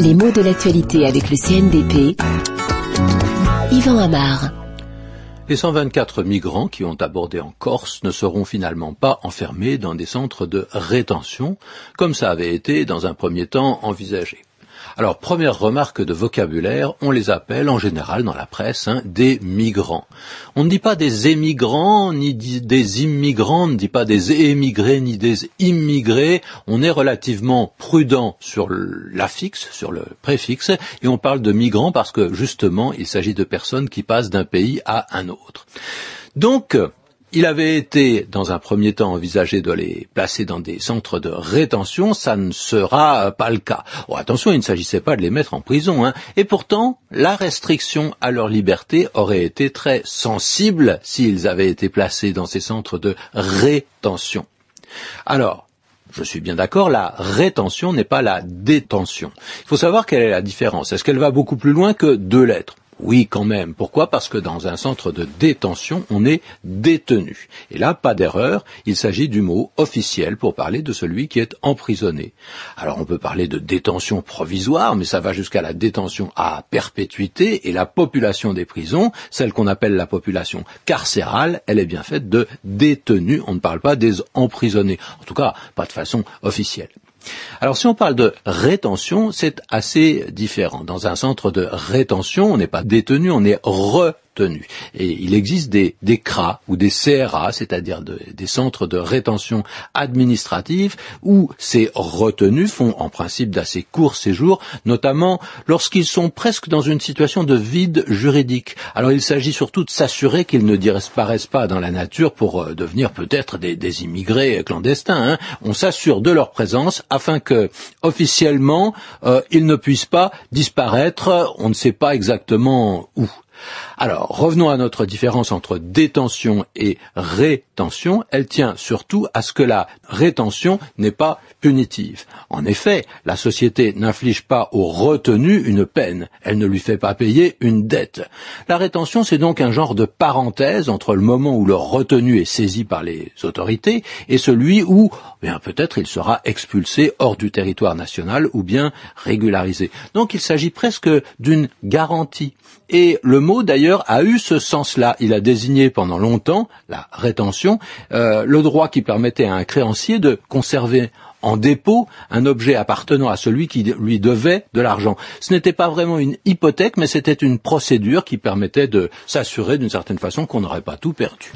Les mots de l'actualité avec le CNDP. Yvan Amar. Les 124 migrants qui ont abordé en Corse ne seront finalement pas enfermés dans des centres de rétention, comme ça avait été dans un premier temps envisagé. Alors, première remarque de vocabulaire, on les appelle en général dans la presse hein, des migrants. On ne dit pas des émigrants, ni des immigrants, on ne dit pas des émigrés, ni des immigrés. On est relativement prudent sur l'affixe, sur le préfixe, et on parle de migrants parce que justement, il s'agit de personnes qui passent d'un pays à un autre. Donc, il avait été, dans un premier temps, envisagé de les placer dans des centres de rétention. Ça ne sera pas le cas. Oh, attention, il ne s'agissait pas de les mettre en prison. Hein. Et pourtant, la restriction à leur liberté aurait été très sensible s'ils avaient été placés dans ces centres de rétention. Alors, je suis bien d'accord, la rétention n'est pas la détention. Il faut savoir quelle est la différence. Est-ce qu'elle va beaucoup plus loin que deux lettres? Oui, quand même. Pourquoi? Parce que dans un centre de détention, on est détenu. Et là, pas d'erreur, il s'agit du mot officiel pour parler de celui qui est emprisonné. Alors on peut parler de détention provisoire, mais ça va jusqu'à la détention à perpétuité, et la population des prisons, celle qu'on appelle la population carcérale, elle est bien faite de détenus, on ne parle pas des emprisonnés. En tout cas, pas de façon officielle. Alors si on parle de rétention, c'est assez différent. Dans un centre de rétention, on n'est pas détenu, on est re et il existe des, des CRA ou des CRA, c'est-à-dire des centres de rétention administrative, où ces retenus font en principe d'assez courts séjours, notamment lorsqu'ils sont presque dans une situation de vide juridique. Alors il s'agit surtout de s'assurer qu'ils ne disparaissent pas dans la nature pour euh, devenir peut-être des, des, immigrés clandestins. Hein. On s'assure de leur présence afin que officiellement euh, ils ne puissent pas disparaître. On ne sait pas exactement où. Alors, revenons à notre différence entre détention et rétention. Elle tient surtout à ce que la rétention n'est pas punitive. En effet, la société n'inflige pas au retenu une peine. Elle ne lui fait pas payer une dette. La rétention, c'est donc un genre de parenthèse entre le moment où le retenu est saisi par les autorités et celui où, eh bien, peut-être il sera expulsé hors du territoire national ou bien régularisé. Donc il s'agit presque d'une garantie. Mot d'ailleurs a eu ce sens-là. Il a désigné pendant longtemps la rétention, euh, le droit qui permettait à un créancier de conserver en dépôt un objet appartenant à celui qui lui devait de l'argent. Ce n'était pas vraiment une hypothèque, mais c'était une procédure qui permettait de s'assurer d'une certaine façon qu'on n'aurait pas tout perdu.